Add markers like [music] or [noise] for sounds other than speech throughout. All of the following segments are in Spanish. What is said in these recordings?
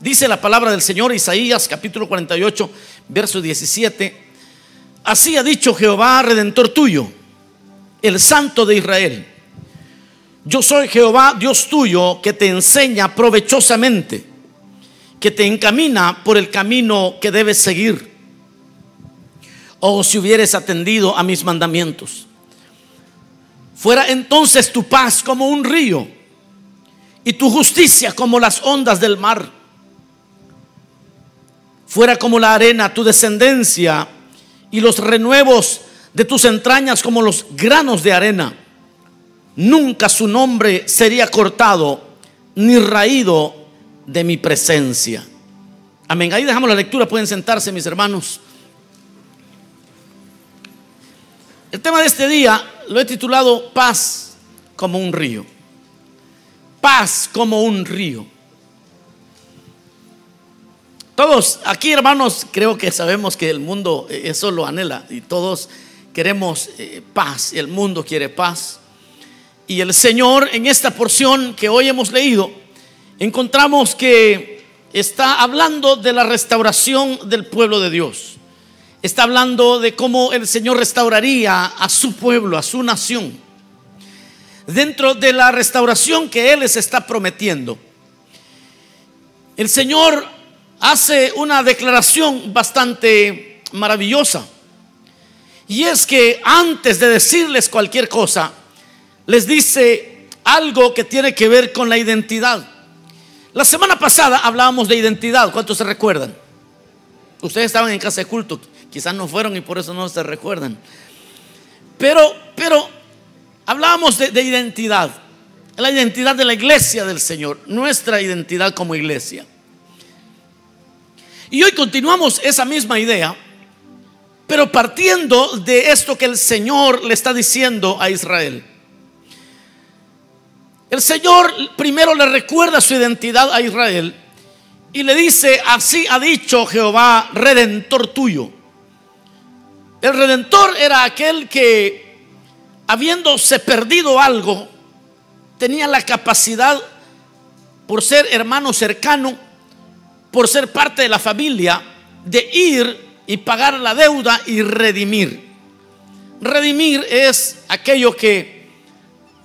Dice la palabra del Señor Isaías capítulo 48, verso 17. Así ha dicho Jehová, redentor tuyo, el santo de Israel. Yo soy Jehová, Dios tuyo, que te enseña provechosamente, que te encamina por el camino que debes seguir. O si hubieres atendido a mis mandamientos. Fuera entonces tu paz como un río y tu justicia como las ondas del mar fuera como la arena tu descendencia y los renuevos de tus entrañas como los granos de arena. Nunca su nombre sería cortado ni raído de mi presencia. Amén. Ahí dejamos la lectura, pueden sentarse mis hermanos. El tema de este día lo he titulado Paz como un río. Paz como un río. Todos aquí, hermanos, creo que sabemos que el mundo eh, eso lo anhela y todos queremos eh, paz, el mundo quiere paz. Y el Señor en esta porción que hoy hemos leído, encontramos que está hablando de la restauración del pueblo de Dios. Está hablando de cómo el Señor restauraría a su pueblo, a su nación. Dentro de la restauración que Él les está prometiendo. El Señor hace una declaración bastante maravillosa. Y es que antes de decirles cualquier cosa, les dice algo que tiene que ver con la identidad. La semana pasada hablábamos de identidad, ¿cuántos se recuerdan? Ustedes estaban en casa de culto, quizás no fueron y por eso no se recuerdan. Pero, pero hablábamos de, de identidad, la identidad de la iglesia del Señor, nuestra identidad como iglesia. Y hoy continuamos esa misma idea, pero partiendo de esto que el Señor le está diciendo a Israel. El Señor primero le recuerda su identidad a Israel y le dice, así ha dicho Jehová, redentor tuyo. El redentor era aquel que, habiéndose perdido algo, tenía la capacidad, por ser hermano cercano, por ser parte de la familia, de ir y pagar la deuda y redimir. Redimir es aquello que,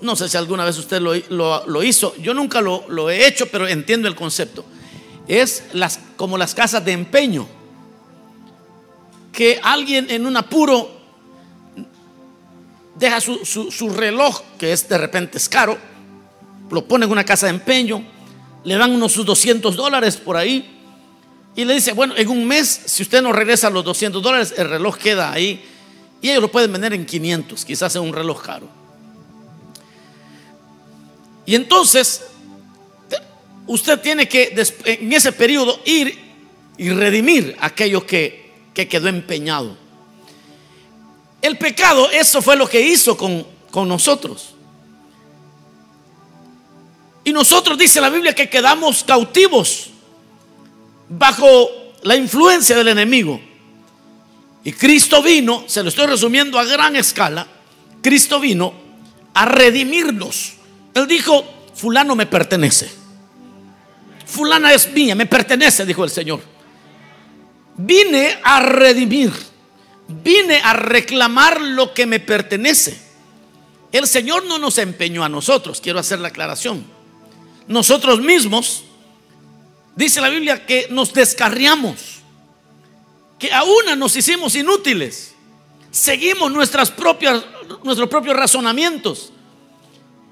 no sé si alguna vez usted lo, hizo, yo nunca lo, lo, he hecho, pero entiendo el concepto. Es las, como las casas de empeño, que alguien en un apuro deja su, su reloj, que es de repente es caro, lo pone en una casa de empeño, le dan unos sus 200 dólares por ahí y le dice, bueno, en un mes, si usted no regresa los 200 dólares, el reloj queda ahí y ellos lo pueden vender en 500, quizás en un reloj caro. Y entonces, usted tiene que en ese periodo ir y redimir aquello que, que quedó empeñado. El pecado, eso fue lo que hizo con, con nosotros. Y nosotros dice la Biblia que quedamos cautivos bajo la influencia del enemigo. Y Cristo vino, se lo estoy resumiendo a gran escala, Cristo vino a redimirnos. Él dijo, fulano me pertenece. Fulana es mía, me pertenece, dijo el Señor. Vine a redimir, vine a reclamar lo que me pertenece. El Señor no nos empeñó a nosotros, quiero hacer la aclaración. Nosotros mismos Dice la Biblia que nos descarriamos, que aún nos hicimos inútiles. Seguimos nuestras propias, nuestros propios razonamientos.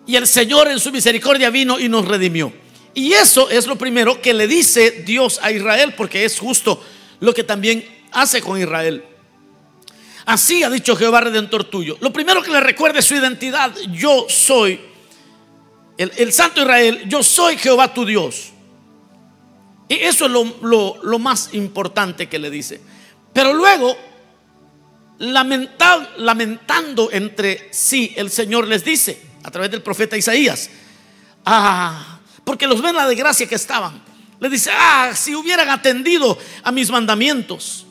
Y el Señor en su misericordia vino y nos redimió. Y eso es lo primero que le dice Dios a Israel, porque es justo lo que también hace con Israel. Así ha dicho Jehová Redentor tuyo. Lo primero que le recuerde su identidad. Yo soy el Santo Israel, yo soy Jehová tu Dios. Y eso es lo, más importante que le dice. Pero luego, lamentando entre sí, el Señor les dice, a través del profeta Isaías, ah, porque los ven la desgracia que estaban. Le dice, ah, si hubieran atendido a mis mandamientos.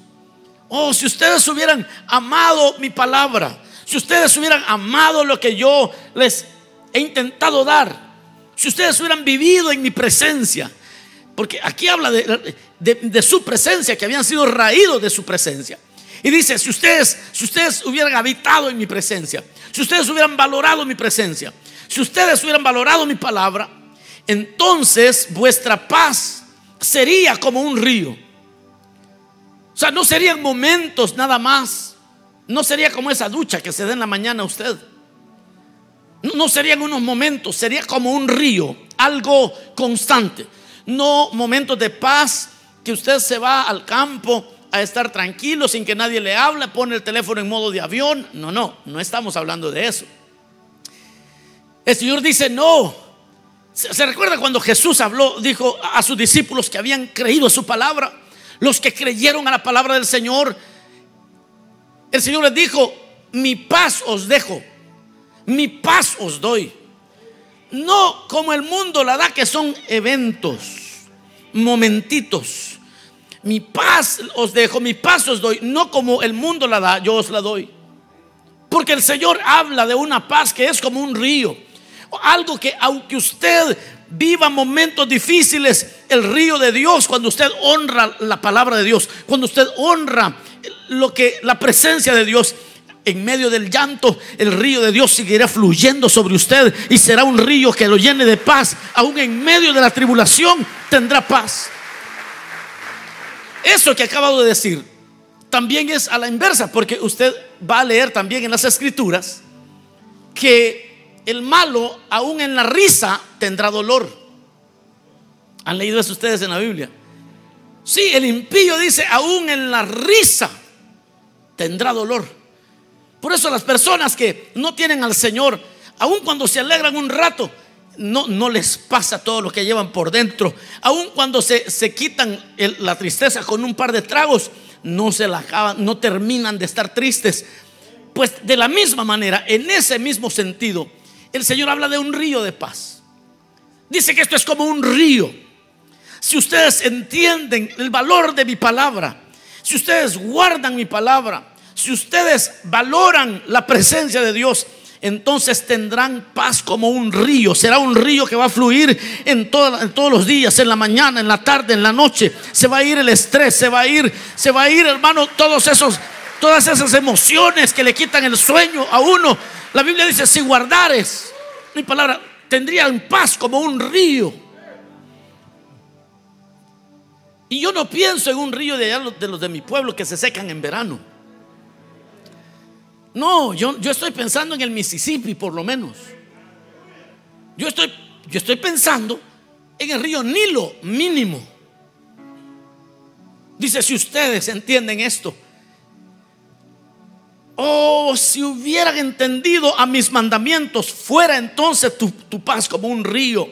Oh, si ustedes hubieran amado mi palabra. Si ustedes hubieran amado lo que yo les he intentado dar. Si ustedes hubieran vivido en mi presencia porque aquí habla de, su presencia, que habían sido raídos de su presencia. Y dice, si ustedes, si ustedes hubieran habitado en mi presencia, si ustedes hubieran valorado mi presencia, si ustedes hubieran valorado mi palabra, entonces vuestra paz sería como un río. O sea, no serían momentos nada más. No sería como esa ducha que se da en la mañana a usted. No serían unos momentos, sería como un río, algo constante. No momentos de paz que usted se va al campo a estar tranquilo sin que nadie le hable, pone el teléfono en modo de avión. No, no, no estamos hablando de eso. El Señor dice, no. ¿Se recuerda cuando Jesús habló, dijo a sus discípulos que habían creído a su palabra? Los que creyeron a la palabra del Señor, el Señor les dijo, mi paz os dejo, mi paz os doy. No como el mundo la da, que son eventos, momentitos. Mi paz os dejo, mi paz os doy. No como el mundo la da, yo os la doy. Porque el Señor habla de una paz que es como un río. Algo que aunque usted viva momentos difíciles, el río de Dios, cuando usted honra la palabra de Dios, cuando usted honra lo que la presencia de Dios, en medio del llanto, el río de Dios seguirá fluyendo sobre usted y será un río que lo llene de paz. Aún en medio de la tribulación tendrá paz. Eso que acabo de decir también es a la inversa, porque usted va a leer también en las escrituras que el malo, aún en la risa, tendrá dolor. ¿Han leído eso ustedes en la Biblia? Sí, el impío dice, aún en la risa tendrá dolor. Por eso las personas que no tienen al Señor, aun cuando se alegran un rato, no, no les pasa todo lo que llevan por dentro. Aun cuando se, se quitan la tristeza con un par de tragos, no se la acaban, no terminan de estar tristes. Pues de la misma manera, en ese mismo sentido, el Señor habla de un río de paz. Dice que esto es como un río. Si ustedes entienden el valor de mi palabra, si ustedes guardan mi palabra, si ustedes valoran la presencia de Dios, entonces tendrán paz como un río. Será un río que va a fluir en, todos los días, en la mañana, en la tarde, en la noche. Se va a ir el estrés, se va a ir, se va a ir, hermano, todos esos, todas esas emociones que le quitan el sueño a uno. La Biblia dice, si guardares mi palabra, tendrían paz como un río. Y yo no pienso en un río de allá de los de mi pueblo que se secan en verano. No, yo, yo estoy pensando en el Mississippi por lo menos. Yo estoy, yo estoy pensando en el río Nilo mínimo. Dice, si ustedes entienden esto, oh, si hubieran entendido a mis mandamientos, fuera entonces tu, tu paz como un río.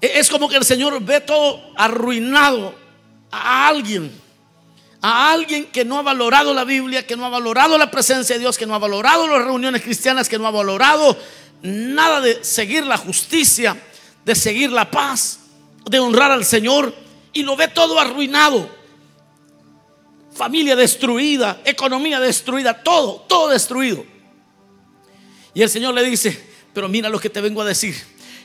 E, es como que el Señor ve todo arruinado a alguien a alguien que no ha valorado la Biblia, que no ha valorado la presencia de Dios, que no ha valorado las reuniones cristianas, que no ha valorado nada de seguir la justicia, de seguir la paz, de honrar al Señor, y lo ve todo arruinado. Familia destruida, economía destruida, todo, todo destruido. Y el Señor le dice, pero mira lo que te vengo a decir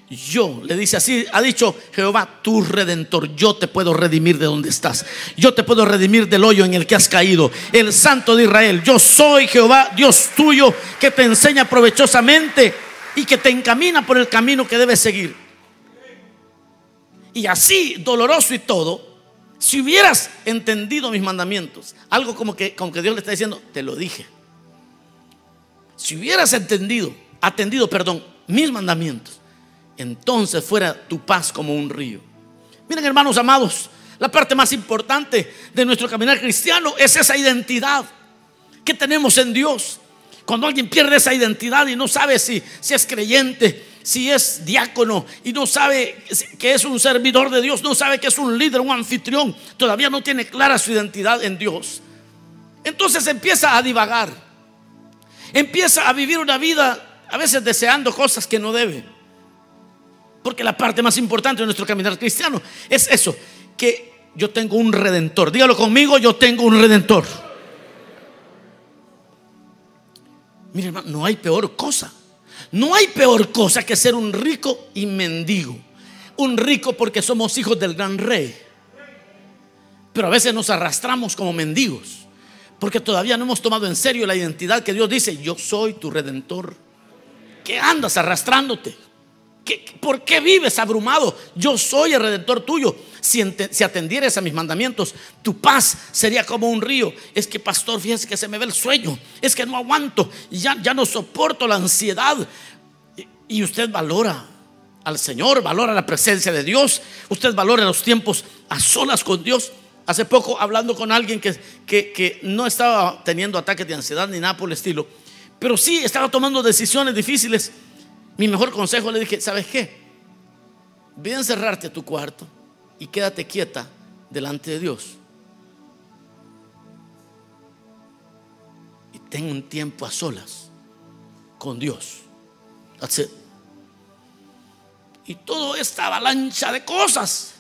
yo, le dice así, ha dicho Jehová, tu redentor, yo te puedo redimir de donde estás. Yo te puedo redimir del hoyo en el que has caído. El Santo de Israel, yo soy Jehová, Dios tuyo, que te enseña provechosamente y que te encamina por el camino que debes seguir. Y así, doloroso y todo, si hubieras entendido mis mandamientos, algo como que, como que Dios le está diciendo, te lo dije. Si hubieras entendido, atendido, perdón, mis mandamientos entonces fuera tu paz como un río. Miren hermanos amados, la parte más importante de nuestro caminar cristiano es esa identidad que tenemos en Dios. Cuando alguien pierde esa identidad y no sabe si, si es creyente, si es diácono y no sabe que es un servidor de Dios, no sabe que es un líder, un anfitrión, todavía no tiene clara su identidad en Dios. Entonces empieza a divagar, empieza a vivir una vida a veces deseando cosas que no debe. Porque la parte más importante de nuestro caminar cristiano es eso, que yo tengo un redentor. Dígalo conmigo, yo tengo un redentor. Mire, hermano, no hay peor cosa. No hay peor cosa que ser un rico y mendigo. un rico porque somos hijos del gran rey. Pero a veces nos arrastramos como mendigos porque todavía no hemos tomado en serio la identidad que Dios dice, yo soy tu redentor. ¿Qué andas arrastrándote? ¿Por qué vives abrumado? Yo soy el redentor tuyo. Si, si, atendieres a mis mandamientos, tu paz sería como un río. Es que, pastor, fíjese que se me ve el sueño. Es que no aguanto. Ya, ya no soporto la ansiedad. Y usted valora al Señor, valora la presencia de Dios. Usted valora los tiempos a solas con Dios. Hace poco, hablando con alguien que, que, que no estaba teniendo ataques de ansiedad ni nada por el estilo, pero sí estaba tomando decisiones difíciles mi mejor consejo le dije, ¿sabes qué? Ve a encerrarte a tu cuarto y quédate quieta delante de Dios. Y ten un tiempo a solas con Dios. That's it. Y toda esta avalancha de cosas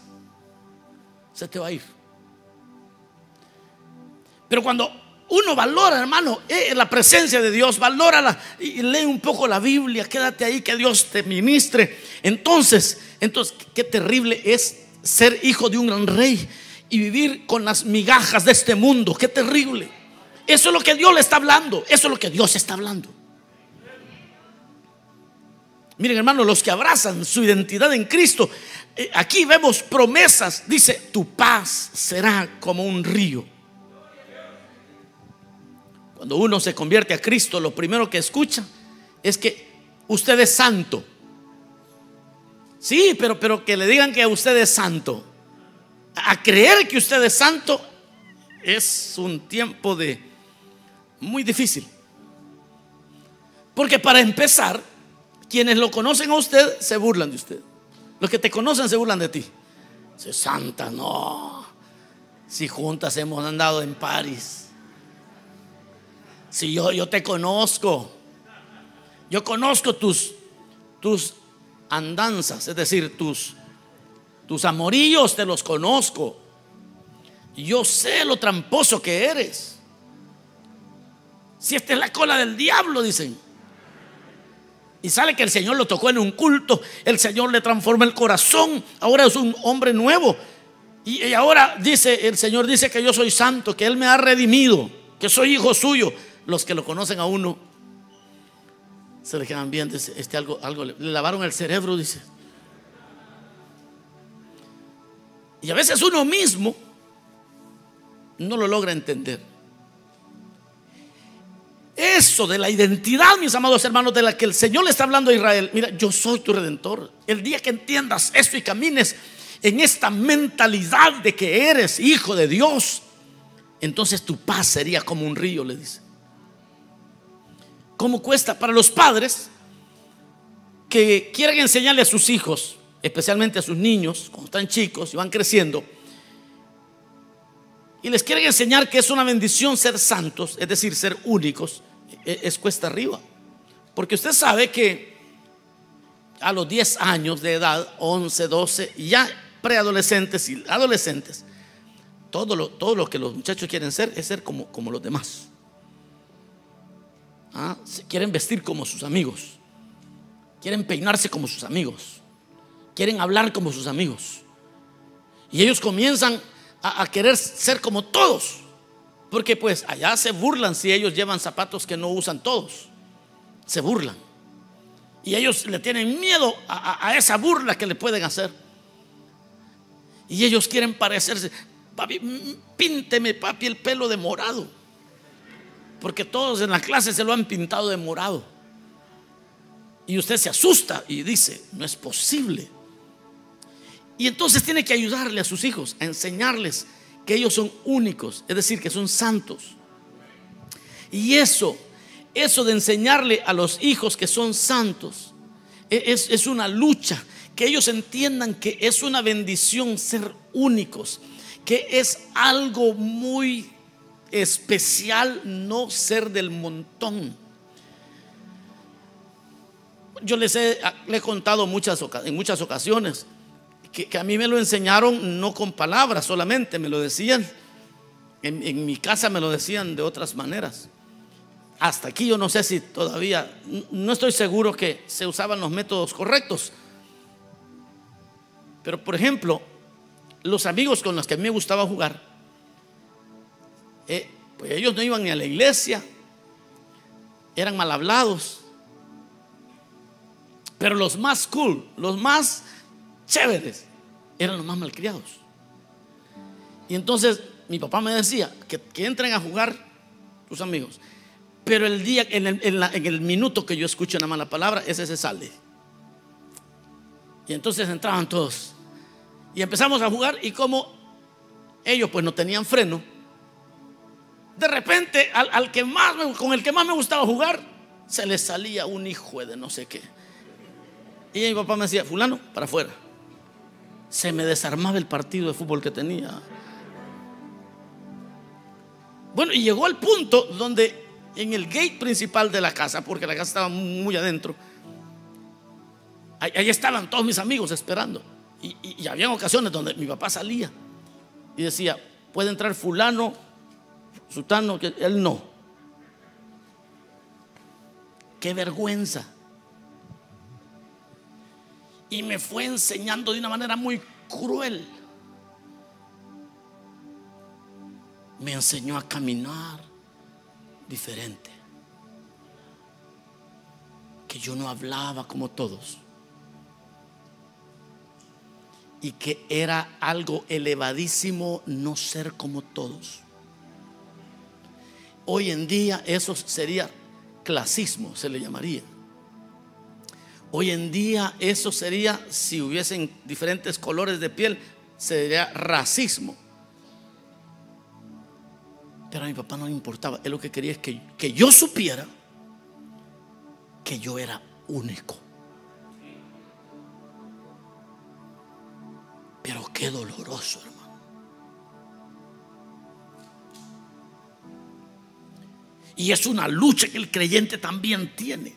se te va a ir. Pero cuando uno valora, hermano, eh, la presencia de Dios, valora y lee un poco la Biblia, quédate ahí que Dios te ministre. Entonces, entonces, qué terrible es ser hijo de un gran rey y vivir con las migajas de este mundo. Qué terrible. Eso es lo que Dios le está hablando. Eso es lo que Dios está hablando. Miren, hermano, los que abrazan su identidad en Cristo, eh, aquí vemos promesas. Dice, tu paz será como un río cuando uno se convierte a Cristo, lo primero que escucha es que usted es santo. Sí, pero, pero que le digan que usted es santo. A creer que usted es santo es un tiempo de muy difícil. Porque para empezar, quienes lo conocen a usted se burlan de usted. Los que te conocen se burlan de ti. Dice, santa, no. Si juntas hemos andado en París. Si yo, yo te conozco, yo conozco tus, tus andanzas, es decir, tus, tus amorillos te los conozco. Yo sé lo tramposo que eres. Si esta es la cola del diablo, dicen. Y sale que el Señor lo tocó en un culto, el Señor le transforma el corazón, ahora es un hombre nuevo. Y, y ahora dice, el Señor dice que yo soy santo, que Él me ha redimido, que soy hijo suyo los que lo conocen a uno se le quedan bien, este algo, algo le, lavaron el cerebro, dice. Y a veces uno mismo no lo logra entender. Eso de la identidad, mis amados hermanos, de la que el Señor le está hablando a Israel. Mira, yo soy tu redentor. El día que entiendas esto y camines en esta mentalidad de que eres hijo de Dios, entonces tu paz sería como un río, le dice. ¿Cómo cuesta para los padres que quieren enseñarle a sus hijos, especialmente a sus niños, cuando están chicos y van creciendo, y les quieren enseñar que es una bendición ser santos, es decir, ser únicos, e-, es cuesta arriba. Porque usted sabe que a los 10 años de edad, 11, 12, ya preadolescentes y adolescentes, todo lo, todo lo que los muchachos quieren ser es ser como, como los demás. ¿Ah? quieren vestir como sus amigos, quieren peinarse como sus amigos, quieren hablar como sus amigos. Y ellos comienzan a, querer ser como todos, porque pues allá se burlan si ellos llevan zapatos que no usan todos, se burlan. Y ellos le tienen miedo a, esa burla que le pueden hacer. Y ellos quieren parecerse. Pínteme, papi, el pelo de morado. Porque todos en la clase se lo han pintado de morado. Y usted se asusta y dice, no es posible. Y entonces tiene que ayudarle a sus hijos, a enseñarles que ellos son únicos, es decir, que son santos. Y eso, eso de enseñarle a los hijos que son santos, e, es, es una lucha, que ellos entiendan que es una bendición ser únicos, que es algo muy especial no ser del montón. Yo les he, le he contado muchas, en muchas ocasiones que, a mí me lo enseñaron no con palabras solamente, me lo decían. En, en mi casa me lo decían de otras maneras. Hasta aquí yo no sé si todavía, no estoy seguro que se usaban los métodos correctos. Pero por ejemplo, los amigos con los que a mí me gustaba jugar, eh, pues ellos no iban ni a la iglesia, eran mal hablados. Pero los más cool, los más chéveres, eran los más malcriados. Y entonces mi papá me decía que, entren a jugar tus amigos. Pero el día, en el, minuto que yo escucho una mala palabra, ese se sale. Y entonces entraban todos. Y empezamos a jugar y como ellos pues no tenían freno, de repente al, que más con el que más me gustaba jugar, se les salía un hijo de no sé qué. Y mi papá me decía, fulano, para afuera. Se me desarmaba el partido de fútbol que tenía. Bueno, y llegó al punto donde en el gate principal de la casa, porque la casa estaba muy adentro, ahí, estaban todos mis amigos esperando. Y, y, había ocasiones donde mi papá salía y decía, puede entrar fulano, sutano, que él no. Qué vergüenza. Y me fue enseñando de una manera muy cruel. me enseñó a caminar diferente. Que yo no hablaba como todos. Y que era algo elevadísimo no ser como todos. Hoy en día eso sería clasismo, se le llamaría. Hoy en día eso sería, si hubiesen diferentes colores de piel, sería racismo. Pero a mi papá no le importaba. Él lo que quería es que, que yo supiera que yo era único. Pero qué doloroso, hermano. Y es una lucha que el creyente también tiene.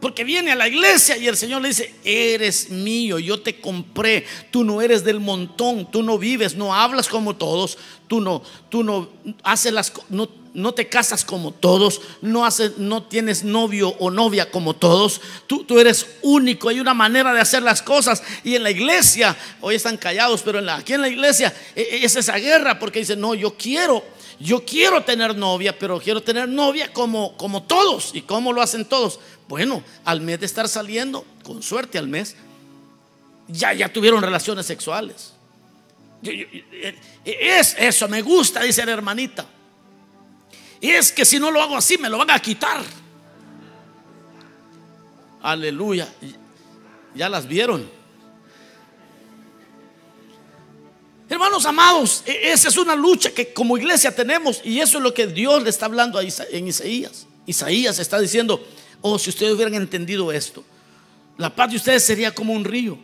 Porque viene a la iglesia y el Señor le dice, eres mío, yo te compré, tú no eres del montón, tú no vives, no hablas como todos, tú no, tú no haces las, no, no te casas como todos, no, haces, no tienes novio o novia como todos, tú, tú, eres único, hay una manera de hacer las cosas. Y en la iglesia, hoy están callados, pero aquí en la iglesia e, e, es esa guerra porque dice no, yo quiero yo quiero tener novia, pero quiero tener novia como, como todos. ¿Y cómo lo hacen todos? Bueno, al mes de estar saliendo, con suerte al mes, ya, ya tuvieron relaciones sexuales. Eh, es eso, me gusta, dice la hermanita. Y es que si no lo hago así, me lo van a quitar. Aleluya. Ya las vieron. Hermanos amados, e-, esa es una lucha que como iglesia tenemos y eso es lo que Dios le está hablando en Isaías. Isaías está diciendo, oh, si ustedes hubieran entendido esto, la paz de ustedes sería como un río.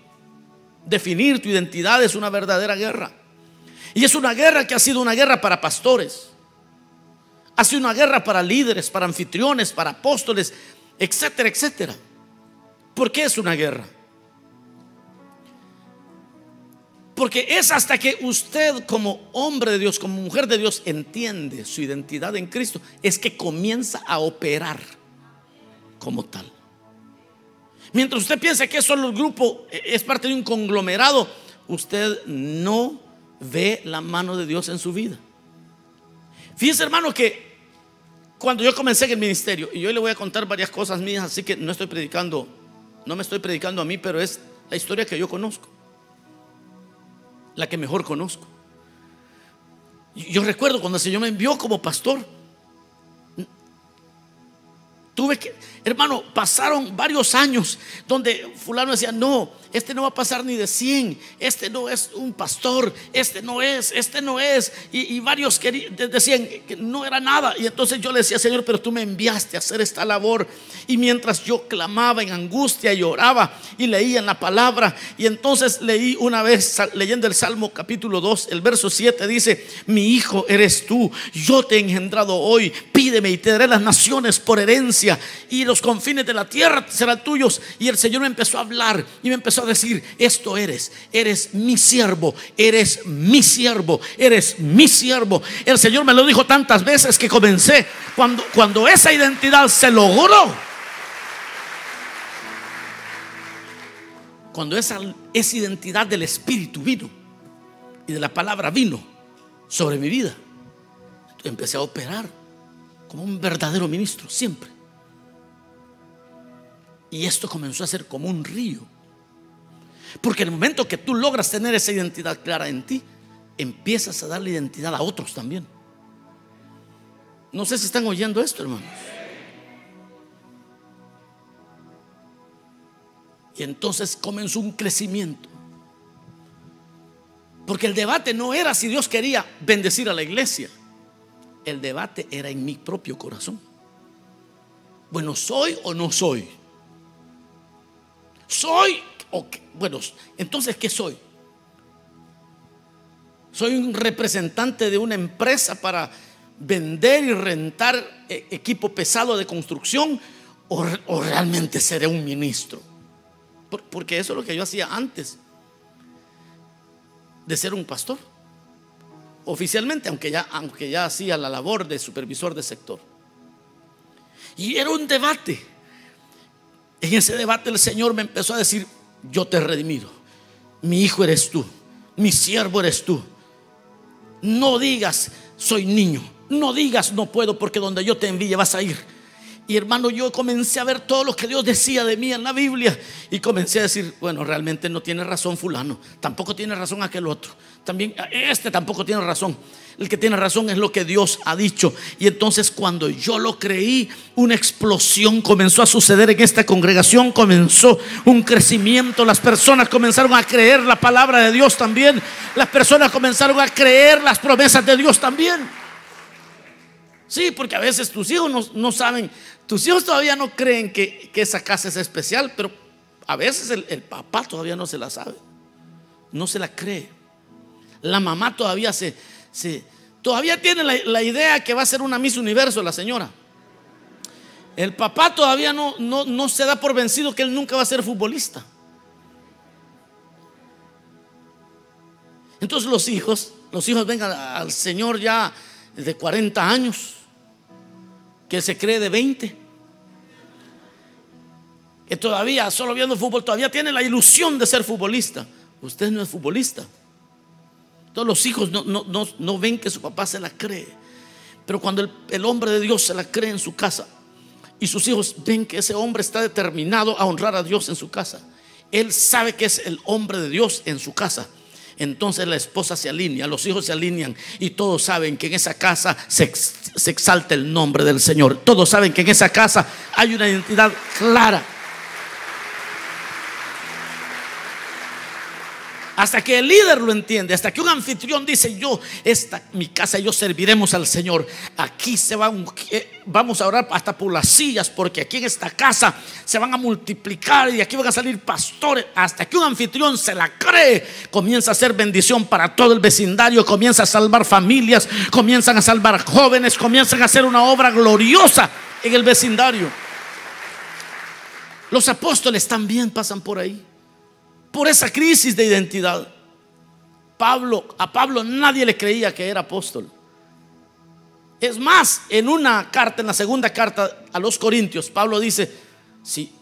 Definir tu identidad es una verdadera guerra. Y es una guerra que ha sido una guerra para pastores. Ha sido una guerra para líderes, para anfitriones, para apóstoles, etcétera, etcétera. ¿Por qué es una guerra? Porque es hasta que usted como hombre de Dios, como mujer de Dios, entiende su identidad en Cristo, es que comienza a operar como tal. Mientras usted piensa que solo el grupo es parte de un conglomerado, usted no ve la mano de Dios en su vida. Fíjese hermano que cuando yo comencé en el ministerio, y yo le voy a contar varias cosas mías, así que no estoy predicando, no me estoy predicando a mí, pero es la historia que yo conozco la que mejor conozco. Yo recuerdo cuando el Señor me envió como pastor, tuve que, Hermano, pasaron varios años donde fulano decía, no, este no va a pasar ni de 100, este no es un pastor, este no es, este no es. Y, varios decían que no era nada. Y entonces yo le decía, Señor, pero tú me enviaste a hacer esta labor. Y mientras yo clamaba en angustia y oraba y leía en la palabra, y entonces leí una vez, leyendo el Salmo capítulo 2, el verso 7 dice, mi hijo eres tú, yo te he engendrado hoy, pídeme y te daré las naciones por herencia. Y los confines de la tierra serán tuyos. Y el Señor me empezó a hablar y me empezó a decir, esto eres, eres mi siervo, eres mi siervo, eres mi siervo. El Señor me lo dijo tantas veces que comencé, cuando, cuando esa identidad se logró, cuando esa, esa identidad del Espíritu vino y de la palabra vino sobre mi vida, empecé a operar como un verdadero ministro, siempre. Y esto comenzó a ser como un río. Porque el momento que tú logras tener esa identidad clara en ti, empiezas a darle identidad a otros también. No sé si están oyendo esto, hermanos. Y entonces comenzó un crecimiento. Porque el debate no era si Dios quería bendecir a la iglesia. El debate era en mi propio corazón. Bueno, ¿soy o no soy? ¿Soy Bueno, entonces, ¿qué soy? ¿Soy un representante de una empresa para vender y rentar eh, equipo pesado de construcción? ¿O, o realmente seré un ministro? Porque eso es lo que yo hacía antes de ser un pastor. Oficialmente, aunque ya, aunque ya hacía la labor de supervisor de sector. Y era un debate. En ese debate el Señor me empezó a decir, yo te he redimido. Mi hijo eres tú. Mi siervo eres tú. No digas, soy niño. No digas, no puedo porque donde yo te envíe vas a ir. Y hermano, yo comencé a ver todo lo que Dios decía de mí en la Biblia. Y comencé a decir, bueno, realmente no tiene razón fulano. Tampoco tiene razón aquel otro. También este tampoco tiene razón. El que tiene razón es lo que Dios ha dicho. Y entonces cuando yo lo creí, una explosión comenzó a suceder en esta congregación. Comenzó un crecimiento. Las personas comenzaron a creer la palabra de Dios también. Las personas comenzaron a creer las promesas de Dios también. Sí, porque a veces tus hijos no, saben, tus hijos todavía no creen que, esa casa es especial, pero a veces el, papá todavía no se la sabe, no se la cree. La mamá todavía se, se todavía tiene la, idea que va a ser una Miss Universo la señora. El papá todavía no, no, no se da por vencido que él nunca va a ser futbolista. Entonces los hijos, los hijos vengan al Señor ya de 40 años que se cree de 20. Que todavía, solo viendo fútbol, todavía tiene la ilusión de ser futbolista. Usted no es futbolista. Todos los hijos no, ven que su papá se la cree. Pero cuando el, el hombre de Dios se la cree en su casa y sus hijos ven que ese hombre está determinado a honrar a Dios en su casa, él sabe que es el hombre de Dios en su casa entonces la esposa se alinea, los hijos se alinean y todos saben que en esa casa se, exalta el nombre del Señor. Todos saben que en esa casa hay una identidad clara. Hasta que el líder lo entiende, hasta que un anfitrión dice, yo, esta, mi casa, yo serviremos al Señor. Aquí se van, eh, vamos a orar hasta por las sillas, porque aquí en esta casa se van a multiplicar y aquí van a salir pastores. Hasta que un anfitrión se la cree, comienza a ser bendición para todo el vecindario, comienza a salvar familias, comienzan a salvar jóvenes, comienzan a hacer una obra gloriosa en el vecindario. Los apóstoles también pasan por ahí por esa crisis de identidad. Pablo, a Pablo nadie le creía que era apóstol. Es más, en una carta, en la segunda carta a los Corintios, Pablo dice, sí,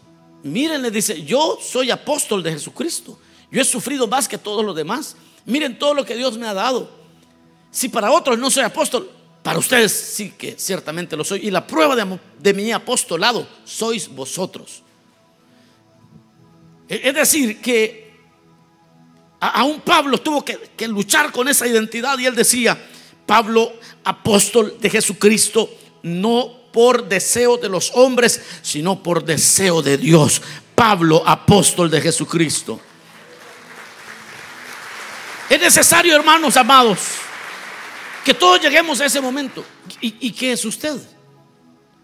miren, le dice, yo soy apóstol de Jesucristo. Yo he sufrido más que todos los demás. Miren todo lo que Dios me ha dado. Si para otros no soy apóstol, para ustedes sí que ciertamente lo soy. Y la prueba de, de mi apostolado sois vosotros. Es decir, que Aún Pablo tuvo que, luchar con esa identidad y él decía, Pablo, apóstol de Jesucristo, no por deseo de los hombres, sino por deseo de Dios. Pablo, apóstol de Jesucristo. Es necesario, hermanos amados, que todos lleguemos a ese momento. ¿Y, qué es usted?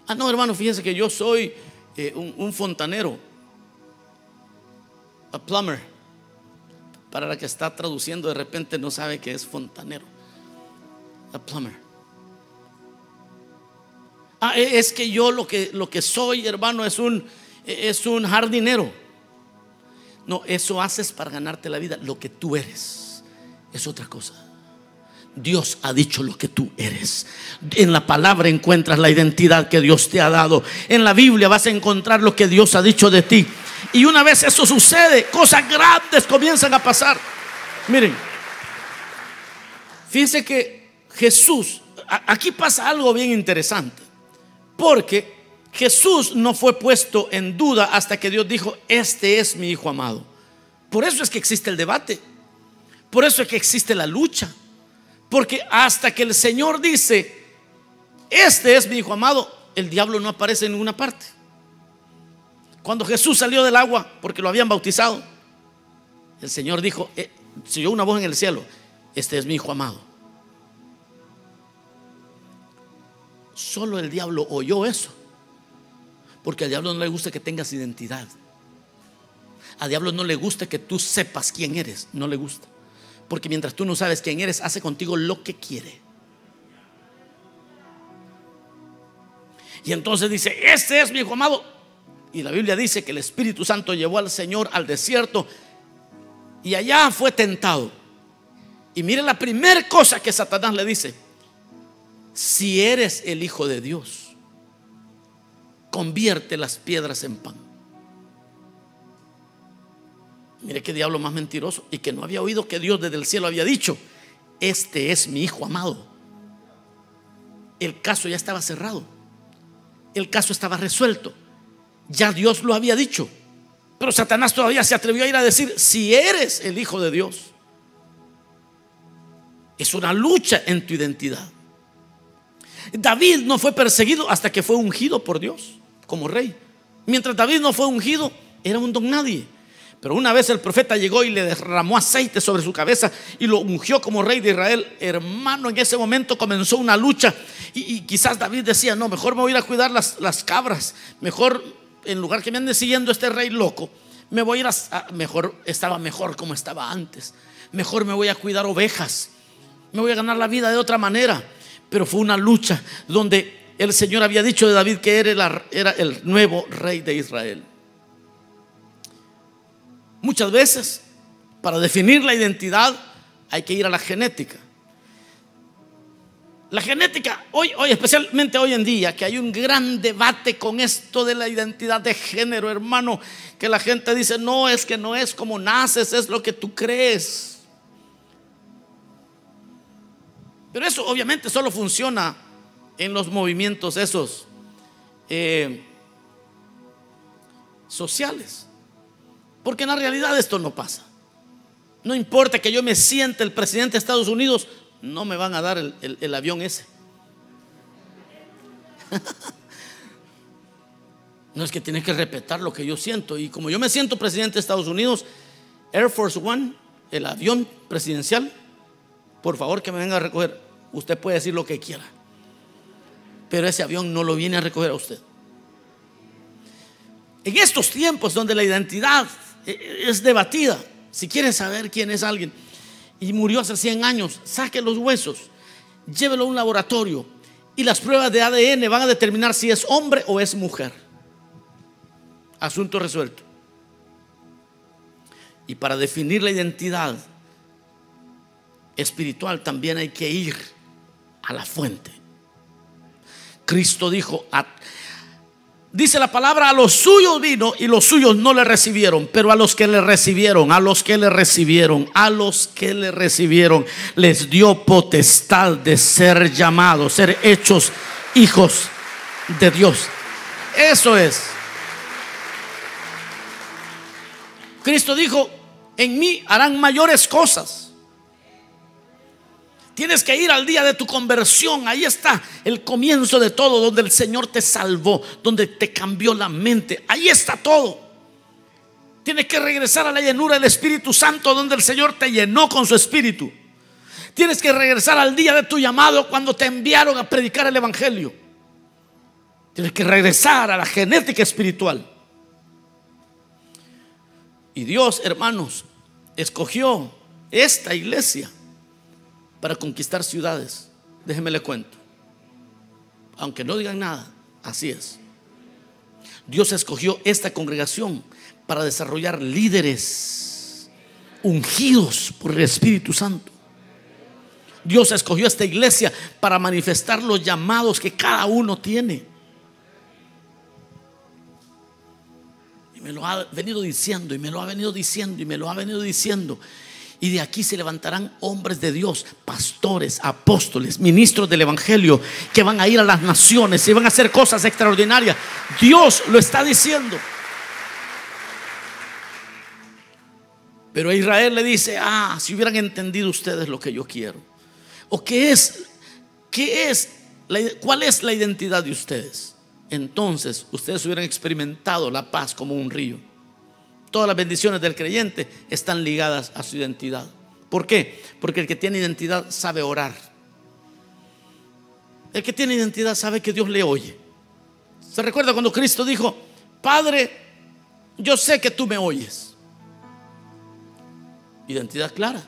Ah, no, hermano, fíjense que yo soy eh, un, un fontanero, a plumber. Para la que está traduciendo, de repente no sabe que es fontanero. A plumber. Ah, e, es que yo lo que, lo que soy, hermano, es un, es un jardinero. No, eso haces para ganarte la vida. Lo que tú eres es otra cosa. Dios ha dicho lo que tú eres. En la palabra encuentras la identidad que Dios te ha dado. En la Biblia vas a encontrar lo que Dios ha dicho de ti. Y una vez eso sucede, cosas grandes comienzan a pasar. Miren, fíjense que Jesús, aquí pasa algo bien interesante, porque Jesús no fue puesto en duda hasta que Dios dijo, este es mi Hijo amado. Por eso es que existe el debate, por eso es que existe la lucha, porque hasta que el Señor dice, este es mi Hijo amado, el diablo no aparece en ninguna parte. Cuando Jesús salió del agua, porque lo habían bautizado, el Señor dijo, eh, se oyó una voz en el cielo, este es mi Hijo amado. Solo el diablo oyó eso. Porque al diablo no le gusta que tengas identidad. Al diablo no le gusta que tú sepas quién eres. No le gusta. Porque mientras tú no sabes quién eres, hace contigo lo que quiere. Y entonces dice, este es mi hijo amado. Y la Biblia dice que el Espíritu Santo llevó al Señor al desierto y allá fue tentado. Y mire la primera cosa que Satanás le dice, si eres el Hijo de Dios, convierte las piedras en pan. Mire qué diablo más mentiroso y que no había oído que Dios desde el cielo había dicho, este es mi hijo amado. El caso ya estaba cerrado. El caso estaba resuelto. Ya Dios lo había dicho. Pero Satanás todavía se atrevió a ir a decir, si eres el hijo de Dios, es una lucha en tu identidad. David no fue perseguido hasta que fue ungido por Dios como rey. Mientras David no fue ungido, era un don nadie. Pero una vez el profeta llegó y le derramó aceite sobre su cabeza y lo ungió como rey de Israel. Hermano, en ese momento comenzó una lucha. Y, quizás David decía, no, mejor me voy a ir a cuidar las, las, cabras. Mejor, en lugar que me ande siguiendo este rey loco, me voy a ir a, mejor, estaba mejor como estaba antes. Mejor me voy a cuidar ovejas. Me voy a ganar la vida de otra manera. Pero fue una lucha donde el Señor había dicho de David que era, el nuevo rey de Israel. Muchas veces, para definir la identidad, hay que ir a la genética. La genética, hoy, hoy, especialmente hoy en día, que hay un gran debate con esto de la identidad de género, hermano, que la gente dice, no, es que no es como naces, es lo que tú crees. Pero eso obviamente solo funciona en los movimientos esos eh, sociales. Porque en la realidad esto no pasa. No importa que yo me siente el presidente de Estados Unidos, no me van a dar el, avión ese. [laughs] no es que tienes que respetar lo que yo siento. Y como yo me siento presidente de Estados Unidos, Air Force One, el avión presidencial, por favor que me venga a recoger. Usted puede decir lo que quiera pero ese avión no lo viene a recoger a usted. En estos tiempos donde la identidad eh, es debatida, si quiere saber quién es alguien y murió hace 100 años, saque los huesos, llévelo a un laboratorio y las pruebas de ADN van a determinar si es hombre o es mujer. Asunto resuelto. Y para definir la identidad espiritual también hay que ir a la fuente. Cristo dijo, dice la palabra, a los suyos vino y los suyos no le recibieron, pero a los que le recibieron, a los que le recibieron, a los que le recibieron, les dio potestad de ser llamados, ser hechos hijos de Dios. Eso es. Cristo dijo, en mí harán mayores cosas Tienes que ir al día de tu conversión. Ahí está el comienzo de todo, donde el Señor te salvó, donde te cambió la mente. Ahí está todo. Tienes que regresar a la llenura del Espíritu Santo, donde el Señor te llenó con su Espíritu. Tienes que regresar al día de tu llamado cuando te enviaron a predicar el Evangelio. Tienes que regresar a la genética espiritual. Y Dios, hermanos, escogió esta iglesia para conquistar ciudades. Déjeme le cuento. Aunque no digan nada, así es. Dios escogió esta congregación para desarrollar líderes ungidos por el Espíritu Santo. Dios escogió esta iglesia para manifestar los llamados que cada uno tiene. lo ha venido diciendo y me lo ha venido diciendo y me lo ha venido diciendo. Y de aquí se levantarán hombres de Dios, pastores, apóstoles, ministros del Evangelio, que van a ir a las naciones y van a hacer cosas extraordinarias. Dios lo está diciendo. Pero a Israel le dice, ah, si hubieran entendido ustedes lo que yo quiero. ¿O qué es? ¿Qué es? ¿Cuál es la identidad de ustedes? Entonces ustedes hubieran experimentado la paz como un río. Todas las bendiciones del creyente están ligadas a su identidad. ¿Por qué? Porque el que tiene identidad sabe orar. El que tiene identidad sabe que Dios le oye. ¿Se recuerda cuando Cristo dijo, Padre, yo sé que tú me oyes? Identidad clara.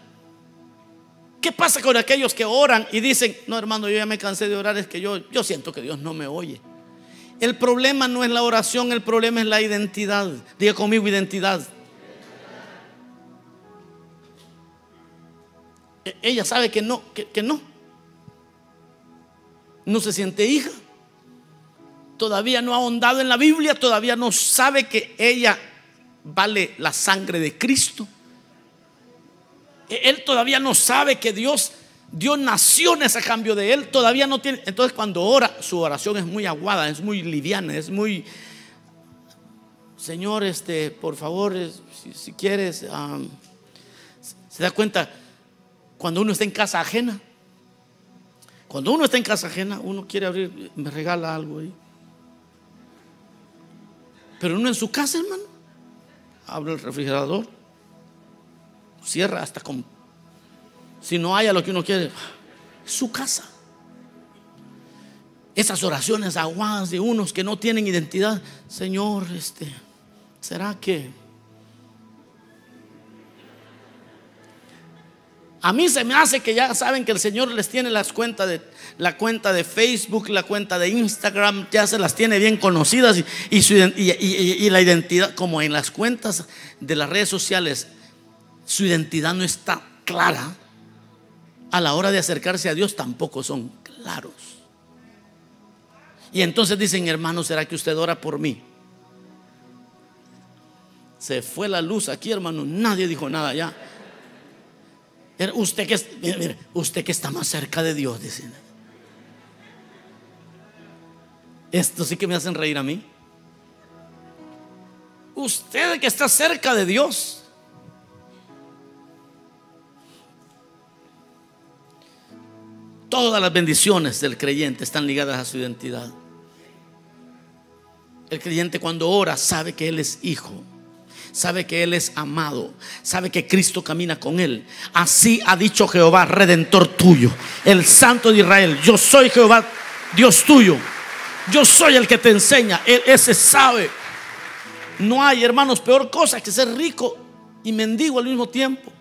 ¿Qué pasa con aquellos que oran y dicen, no hermano, yo ya me cansé de orar, es que yo, yo siento que Dios no me oye? El problema no es la oración, el problema es la identidad. Diga conmigo identidad. E, ella sabe que no, que, no. No se siente hija. Todavía no ha ahondado en la Biblia, todavía no sabe que ella vale la sangre de Cristo. E, él todavía no sabe que Dios dio naciones a cambio de él, todavía no tiene. Entonces, cuando ora, su oración es muy aguada, es muy liviana, es muy. Señor, este, por favor, si, quieres, se da cuenta cuando uno está en casa ajena. Cuando uno está en casa ajena, uno quiere abrir, me regala algo ahí. Pero uno en su casa, hermano, abre el refrigerador, cierra hasta con si no haya lo que uno quiere, su casa. Esas oraciones aguadas de unos que no tienen identidad, Señor, este, ¿será que A mí se me hace que ya saben que el Señor les tiene las cuentas de la cuenta de Facebook, la cuenta de Instagram, ya se las tiene bien conocidas y, y, la identidad, como en las cuentas de las redes sociales, su identidad no está clara a la hora de acercarse a Dios tampoco son claros. Y entonces dicen, hermano, ¿será que usted ora por mí? Se fue la luz aquí, hermano. Nadie dijo nada ya. Usted que, usted que está más cerca de Dios, dicen. Esto sí que me hacen reír a mí. Usted que está cerca de Dios. Todas las bendiciones del creyente están ligadas a su identidad. El creyente cuando ora sabe que Él es hijo, sabe que Él es amado, sabe que Cristo camina con Él. Así ha dicho Jehová, redentor tuyo, el Santo de Israel. Yo soy Jehová, Dios tuyo. Yo soy el que te enseña. Él, ese sabe. No hay, hermanos, peor cosa que ser rico y mendigo al mismo tiempo.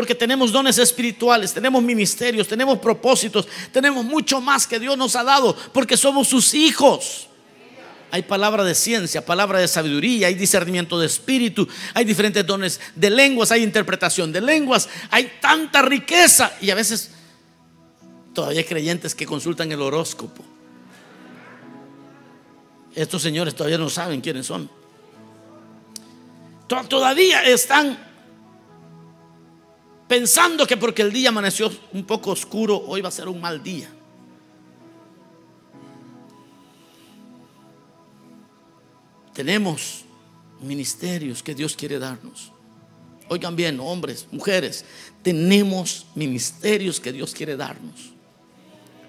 Porque tenemos dones espirituales, tenemos ministerios, tenemos propósitos, tenemos mucho más que Dios nos ha dado, porque somos sus hijos. Hay palabra de ciencia, palabra de sabiduría, hay discernimiento de espíritu, hay diferentes dones de lenguas, hay interpretación de lenguas, hay tanta riqueza y a veces todavía hay creyentes que consultan el horóscopo. Estos señores todavía no saben quiénes son. Todavía están pensando que porque el día amaneció un poco oscuro, hoy va a ser un mal día. Tenemos ministerios que Dios quiere darnos. Oigan bien, hombres, mujeres, tenemos ministerios que Dios quiere darnos.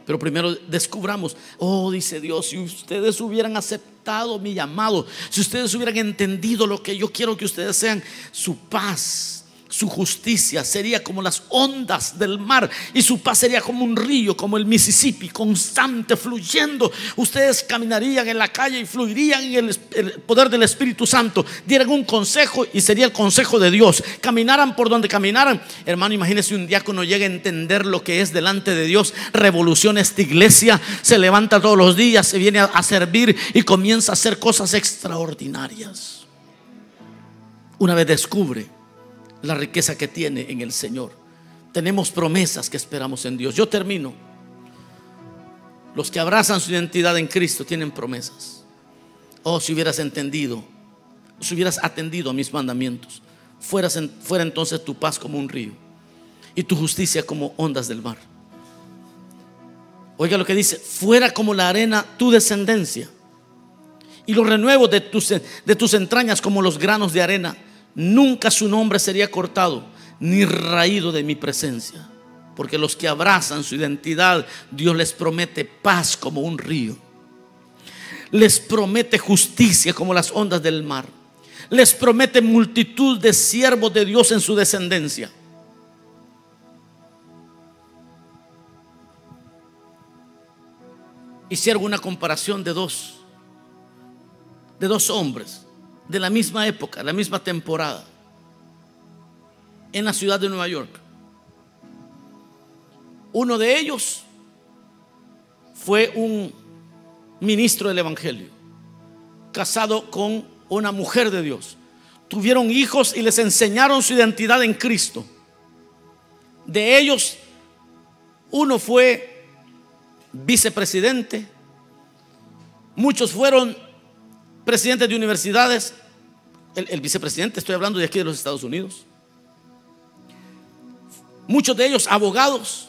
Pero primero descubramos, oh, dice Dios, si ustedes hubieran aceptado mi llamado, si ustedes hubieran entendido lo que yo quiero que ustedes sean, su paz, su justicia sería como las ondas del mar y su paz sería como un río, como el Mississippi, constante, fluyendo. Ustedes caminarían en la calle y fluirían en el, poder del Espíritu Santo. Dieran un consejo y sería el consejo de Dios. Caminaran por donde caminaran. Hermano, imagínese un diácono llega a entender lo que es delante de Dios. Revoluciona esta iglesia, se levanta todos los días, se viene a servir y comienza a hacer cosas extraordinarias. Una vez descubre la riqueza que tiene en el Señor. Tenemos promesas que esperamos en Dios. Yo termino. Los que abrazan su identidad en Cristo tienen promesas. Oh, si hubieras entendido si hubieras atendido a mis mandamientos, fueras fuera entonces tu paz como un río y tu justicia como ondas del mar. Oiga lo que dice, fuera como la arena tu descendencia y los renuevos de tus, de tus entrañas como los granos de arena. Nunca su nombre sería cortado ni raído de mi presencia. Porque los que abrazan su identidad, Dios les promete paz como un río. Les promete justicia como las ondas del mar. Les promete multitud de siervos de Dios en su descendencia. Hicieron una comparación de dos, de dos hombres de la misma época, la misma temporada, en la ciudad de Nueva York. Uno de ellos fue un ministro del Evangelio, casado con una mujer de Dios. Tuvieron hijos y les enseñaron su identidad en Cristo. De ellos, uno fue vicepresidente, muchos fueron presidentes de universidades, el, vicepresidente, estoy hablando de aquí de los Estados Unidos, muchos de ellos abogados,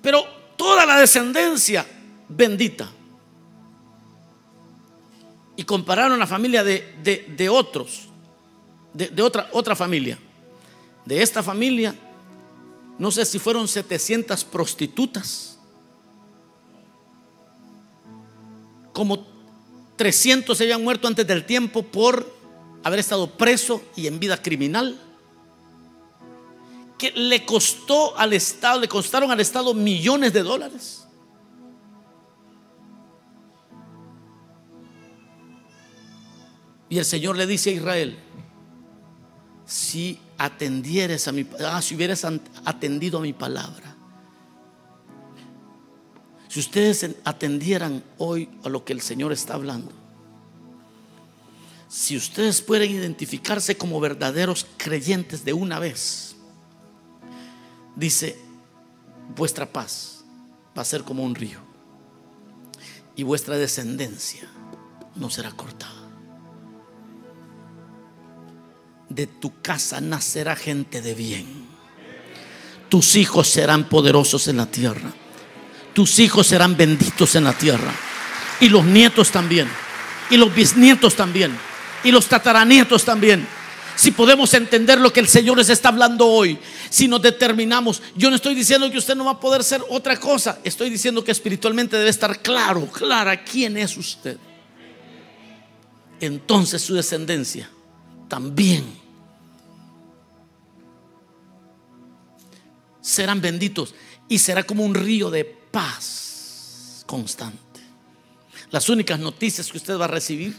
pero toda la descendencia bendita. Y compararon la familia de, de, otros, de, de, otra, otra familia. De esta familia, no sé si fueron 700 prostitutas, como 300 se habían muerto antes del tiempo por haber estado preso y en vida criminal que le costó al Estado, le costaron al Estado millones de dólares. Y el Señor le dice a Israel, si atendieres a mi ah, si hubieras atendido a mi palabra, si ustedes atendieran hoy a lo que el Señor está hablando, si ustedes pueden identificarse como verdaderos creyentes de una vez, dice, vuestra paz va a ser como un río y vuestra descendencia no será cortada. De tu casa nacerá gente de bien. Tus hijos serán poderosos en la tierra. Tus hijos serán benditos en la tierra. Y los nietos también. Y los bisnietos también. Y los tataranietos también si podemos entender lo que el Señor les está hablando hoy, si nos determinamos, yo no estoy diciendo que usted no va a poder ser otra cosa, estoy diciendo que espiritualmente debe estar claro, clara quién es usted. Entonces su descendencia también serán benditos y será como un río de paz constante. Las únicas noticias que usted va a recibir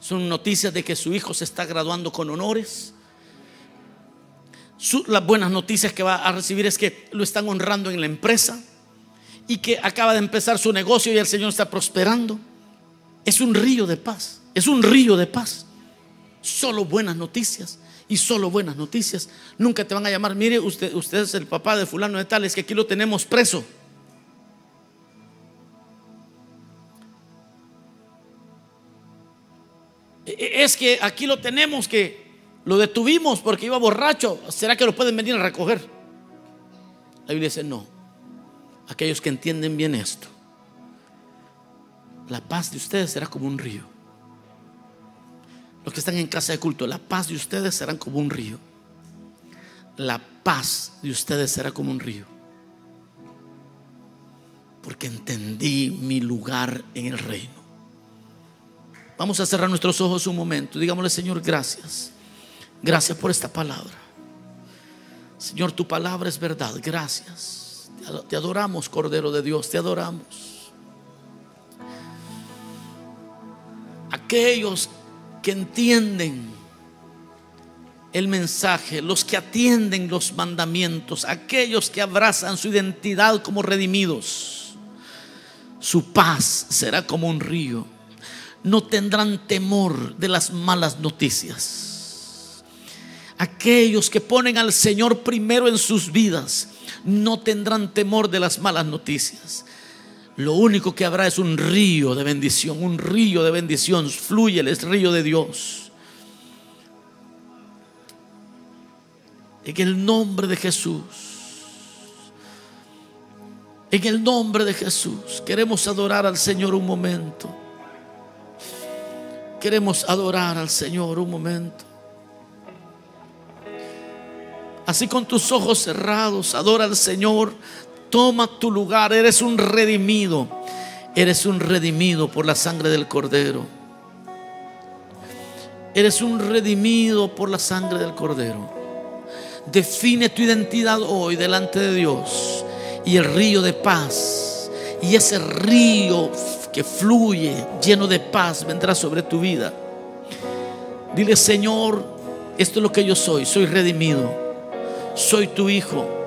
son noticias de que su hijo se está graduando con honores. las buenas noticias que va a recibir es que lo están honrando en la empresa y que acaba de empezar su negocio y el Señor está prosperando. Es un río de paz, es un río de paz. Solo buenas noticias y solo buenas noticias. Nunca te van a llamar, mire, usted, usted es el papá de fulano de tal, es que aquí lo tenemos preso. es que aquí lo tenemos que lo detuvimos porque iba borracho. ¿Será que lo pueden venir a recoger? La Biblia dice, no. Aquellos que entienden bien esto, la paz de ustedes será como un río. Los que están en casa de culto, la paz de ustedes será como un río. La paz de ustedes será como un río. Porque entendí mi lugar en el reino. Vamos a cerrar nuestros ojos un momento. Digámosle, Señor, gracias. Gracias por esta palabra. Señor, tu palabra es verdad. Gracias. Te adoramos, Cordero de Dios. Te adoramos. Aquellos que entienden el mensaje, los que atienden los mandamientos, aquellos que abrazan su identidad como redimidos, su paz será como un río no tendrán temor de las malas noticias. Aquellos que ponen al Señor primero en sus vidas no tendrán temor de las malas noticias. Lo único que habrá es un río de bendición, un río de bendición. Fluye el río de Dios. En el nombre de Jesús. En el nombre de Jesús. Queremos adorar al Señor un momento. Queremos adorar al Señor un momento. Así con tus ojos cerrados, adora al Señor. Toma tu lugar. Eres un redimido. Eres un redimido por la sangre del Cordero. Eres un redimido por la sangre del Cordero. Define tu identidad hoy delante de Dios. Y el río de paz. Y ese río que fluye lleno de paz vendrá sobre tu vida. Dile, Señor, esto es lo que yo soy. Soy redimido. Soy tu hijo.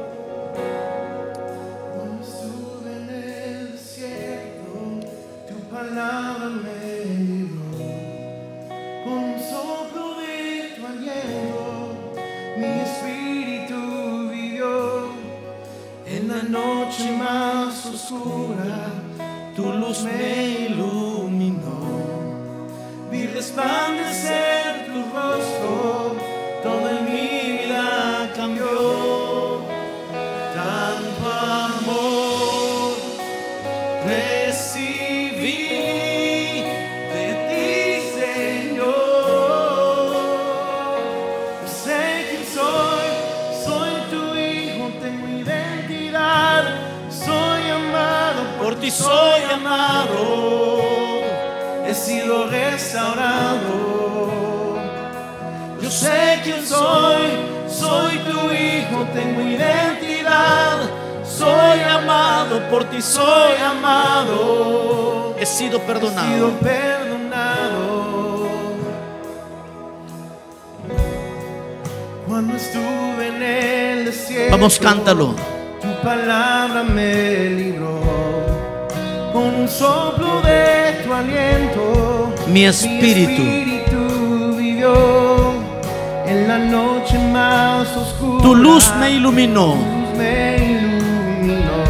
Palabra me libró con un soplo de tu aliento. Mi espíritu, vivió en la noche más oscura. Tu luz me iluminó. Tu luz me iluminó.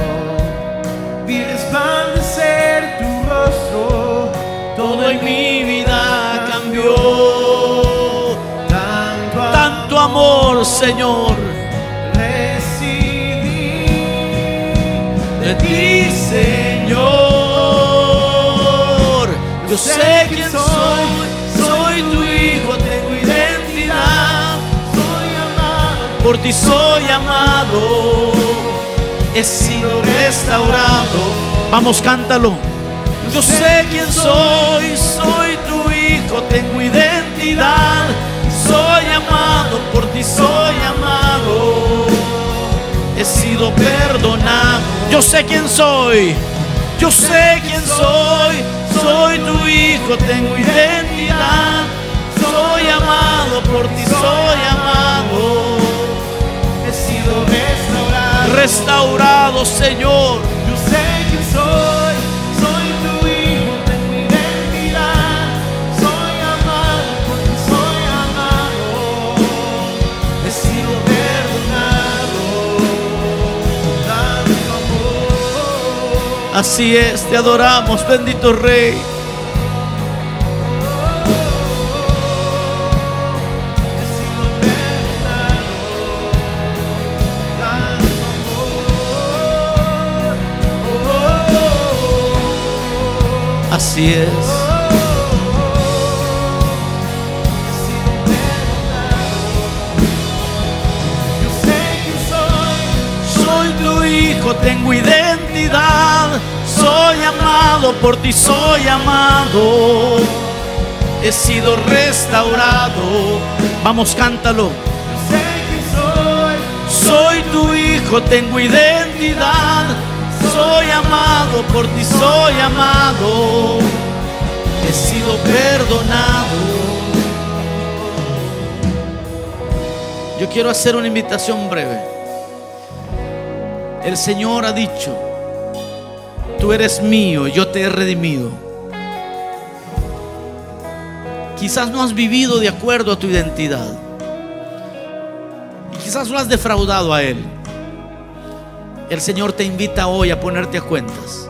Vi resplandecer tu rostro. Todo en mi vida cambió. Tanto, Tanto amor, Señor ti, Señor. Yo sé quién soy, soy tu hijo, tengo identidad. Soy amado, por ti soy amado. He sido restaurado. Vamos, cántalo. Yo sé quién soy, soy tu hijo, tengo identidad. Soy amado, por ti soy amado he sido perdonado. Yo sé quién soy, yo sé quién soy, soy tu hijo, tengo identidad. Soy amado por ti, soy amado. He sido restaurado, restaurado, Señor. Así es, te adoramos, bendito Rey. Así es. Amado por ti, soy amado. He sido restaurado. Vamos, cántalo. Sé que soy, soy tu hijo, tengo identidad. Soy amado por ti, soy amado. He sido perdonado. Yo quiero hacer una invitación breve. El Señor ha dicho, tú eres mío, yo te he redimido. Quizás no has vivido de acuerdo a tu identidad. Y quizás lo has defraudado a Él. El Señor te invita hoy a ponerte a cuentas.